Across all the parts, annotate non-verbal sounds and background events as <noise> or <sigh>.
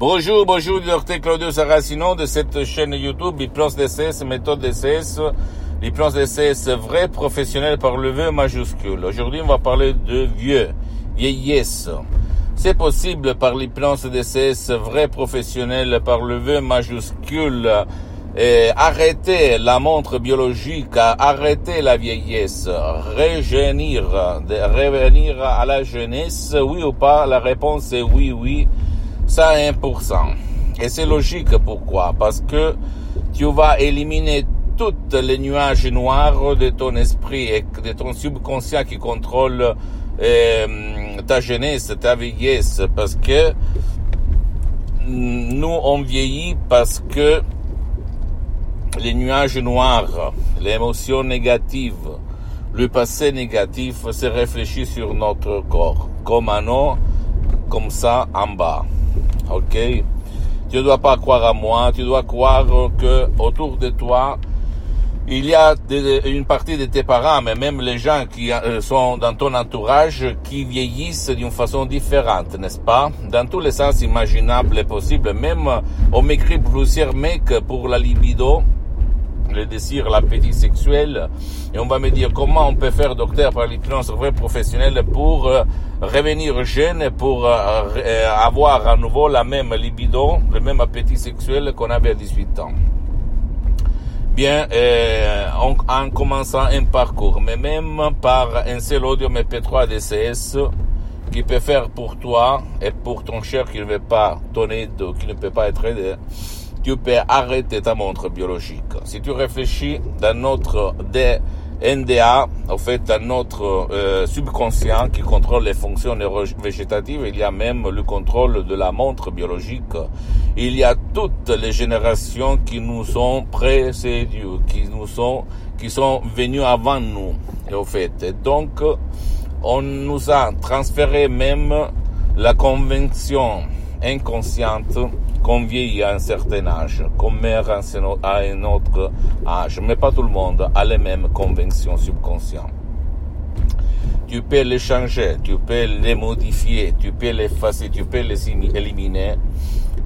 Bonjour, bonjour, docteur Claudio Saracino de cette chaîne YouTube, Hypnose DCS, méthode DCS, Hypnose DCS vrai professionnel par le V majuscule. Aujourd'hui, on va parler de vieux, vieillesse. C'est possible par l'hypnose DCS vrai professionnel par le V majuscule et arrêter la montre biologique, arrêter la vieillesse, régénir, revenir à la jeunesse, oui ou pas, la réponse est oui, oui, ça 1%. Et c'est logique pourquoi? Parce que tu vas éliminer toutes les nuages noirs de ton esprit et de ton subconscient qui contrôle euh, ta jeunesse, ta vieillesse. Parce que nous, on vieillit parce que les nuages noirs, l'émotion négative, le passé négatif se réfléchit sur notre corps, comme un eau, comme ça en bas. Ok? Tu ne dois pas croire à moi, tu dois croire que autour de toi, il y a une partie de tes parents, mais même les gens qui euh, sont dans ton entourage, qui vieillissent d'une façon différente, n'est-ce pas? Dans tous les sens imaginables et possibles. Même, on m'écrit plusieurs mecs pour la libido, le désir, l'appétit sexuel. Et on va me dire comment on peut faire, docteur, par l'hypnose professionnelle pour euh, revenir jeune, pour euh, euh, avoir à nouveau la même libido, le même appétit sexuel qu'on avait à 18 ans. Bien, en, en, commençant un parcours, mais même par un seul audio MP3 DCS qui peut faire pour toi et pour ton cher qui ne veut pas donner, qui ne peut pas être aidé, tu peux arrêter ta montre biologique. Si tu réfléchis dans notre NDA, en fait, dans notre euh, subconscient qui contrôle les fonctions végétatives, il y a même le contrôle de la montre biologique. Il y a toutes les générations qui nous ont précédées, qui nous sont, qui sont venues avant nous, au fait. Et donc, on nous a transféré même la convention inconsciente qu'on vieillit à un certain âge, qu'on meurt à un autre âge, mais pas tout le monde a les mêmes conventions subconscientes. Tu peux les changer, tu peux les modifier, tu peux les effacer, tu peux les éliminer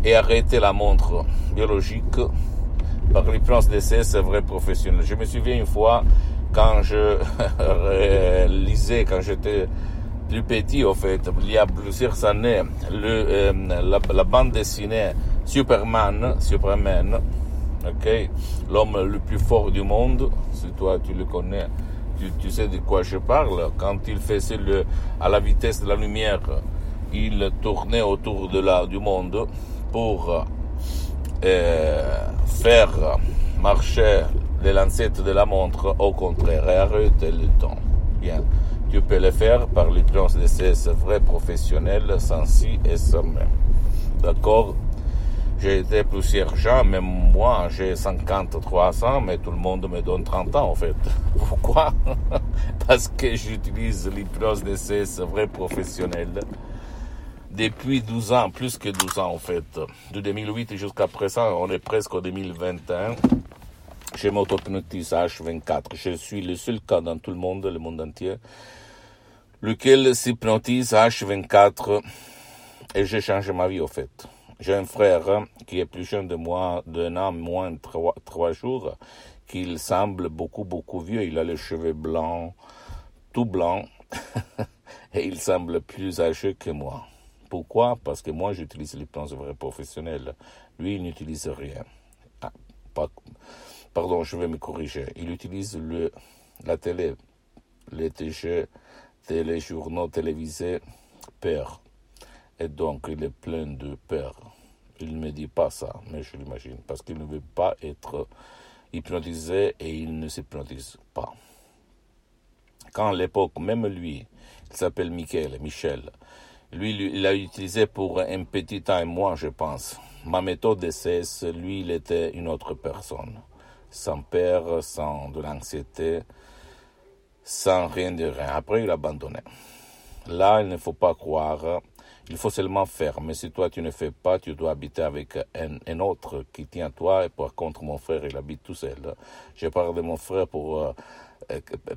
et arrêter la montre biologique par l'hypnose d'essai, c'est vrai professionnel. Je me souviens une fois quand je <laughs> lisais, quand j'étais plus petit, au fait, il y a plusieurs années, le, euh, la, la, bande dessinée Superman, Superman, ok, l'homme le plus fort du monde, si toi tu le connais, tu, tu, sais de quoi je parle, quand il faisait le, à la vitesse de la lumière, il tournait autour de la, du monde pour euh, faire marcher les lancettes de la montre au contraire et arrêter le temps. Bien. Tu peux le faire par l'hypnose de ces vrais professionnels sans et sans. D'accord J'ai été plusieurs gens, même moi, j'ai 53 ans, mais tout le monde me donne 30 ans en fait. <laughs> Pourquoi? <laughs> Parce que j'utilise l'hypnose de ces vrais professionnels depuis 12 ans, plus que 12 ans en fait. De 2008 jusqu'à présent, on est presque en 2021. Je m'auto-hypnotise H24. Je suis le seul cas dans tout le monde, le monde entier, lequel s'hypnotise H24 et j'ai changé ma vie au fait. J'ai un frère qui est plus jeune de moi, d'un an moins de trois, trois jours, qu'il semble beaucoup, beaucoup vieux. Il a les cheveux blancs, tout blancs, <laughs> et il semble plus âgé que moi. Pourquoi? Parce que moi, j'utilise l'hypnose vrai professionnel. Lui, il n'utilise rien. Ah, pas, pardon, je vais me corriger. Il utilise le, la télé, les téléjournaux télévisés, peur. Et donc, il est plein de peur. Il ne me dit pas ça, mais je l'imagine, parce qu'il ne veut pas être hypnotisé et il ne s'hypnotise pas. Quand à l'époque, même lui, il s'appelle Michel, Michel, lui, il l'a utilisé pour un petit temps, et moi, je pense. Ma méthode d'essai, lui, il était une autre personne. Sans peur, sans de l'anxiété, sans rien de rien. Après, il a abandonné. Là, il ne faut pas croire. Il faut seulement faire. Mais si toi, tu ne fais pas, tu dois habiter avec un, autre qui tient à toi. Et par contre, mon frère, il habite tout seul. Je parle de mon frère pour euh,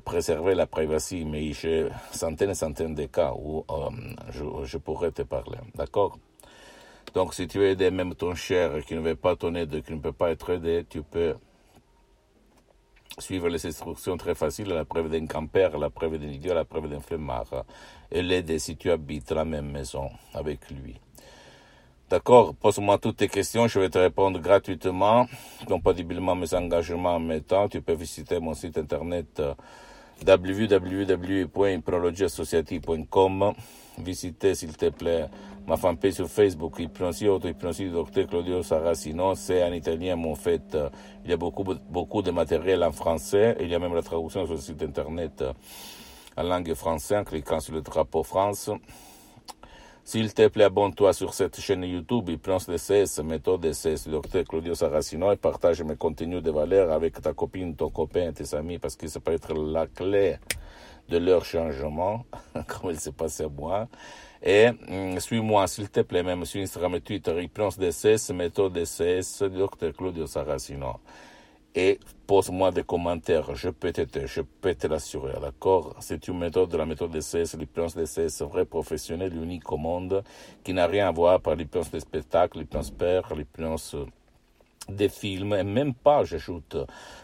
préserver la privacy, mais j'ai centaines et centaines de cas où euh, je, je pourrais te parler. D'accord? Donc, si tu veux aider même ton cher qui ne veut pas ton aide, qui ne peut pas être aidé, tu peux suivre les instructions très faciles, la preuve d'un camper, la preuve d'un idiot, la preuve d'un flemmard, et l'aider si tu habites la même maison avec lui. D'accord Pose-moi toutes tes questions, je vais te répondre gratuitement, compatiblement mes engagements en même temps. Tu peux visiter mon site internet www.hypnologieassociative.com. Visitez, s'il te plaît, ma fanpage sur Facebook, Hypnosie Auto, Hypnosie Docteur Claudio Saracino. C'est en italien, mais en fait, il y a beaucoup, beaucoup de matériel en français. Il y a même la traduction sur le site internet en langue française en cliquant sur le drapeau France. S'il te plaît, abonne-toi sur cette chaîne YouTube, Hypnose DCS, méthode docteur Claudio Saracino, et partage mes contenus de valeur avec ta copine, ton copain, tes amis, parce que ça peut être la clé de leur changement, <laughs> comme il s'est passé à moi. Et mm, suis-moi, s'il te plaît, même sur Instagram et Twitter, Hypnose DCS, méthode docteur Claudio Saracino et pose-moi des commentaires. Je peux t'aider, je peux te l'assurer, d'accord? C'est une méthode de la méthode d'essai, l'hypnose d'essai, c'est vrai professionnel, unique au monde, qui n'a rien à voir par l'hypnose des spectacles, l'hypnose père, l'hypnose des films, et même pas, j'ajoute,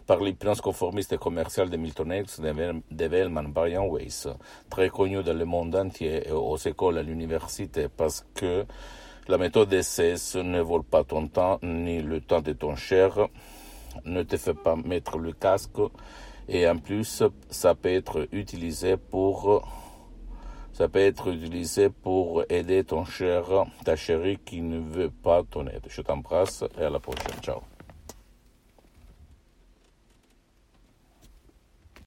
par l'hypnose conformiste et commerciale de Milton X, de Vellman, Brian Weiss, très connu dans le monde entier, aux écoles, à l'université, parce que la méthode d'essai ne vole pas ton temps, ni le temps de ton cher, ne te fais pas mettre le casque et en plus ça peut être utilisé pour ça peut être utilisé pour aider ton cher, ta chérie qui ne veut pas ton aide. Je t'embrasse et à la prochaine. Ciao.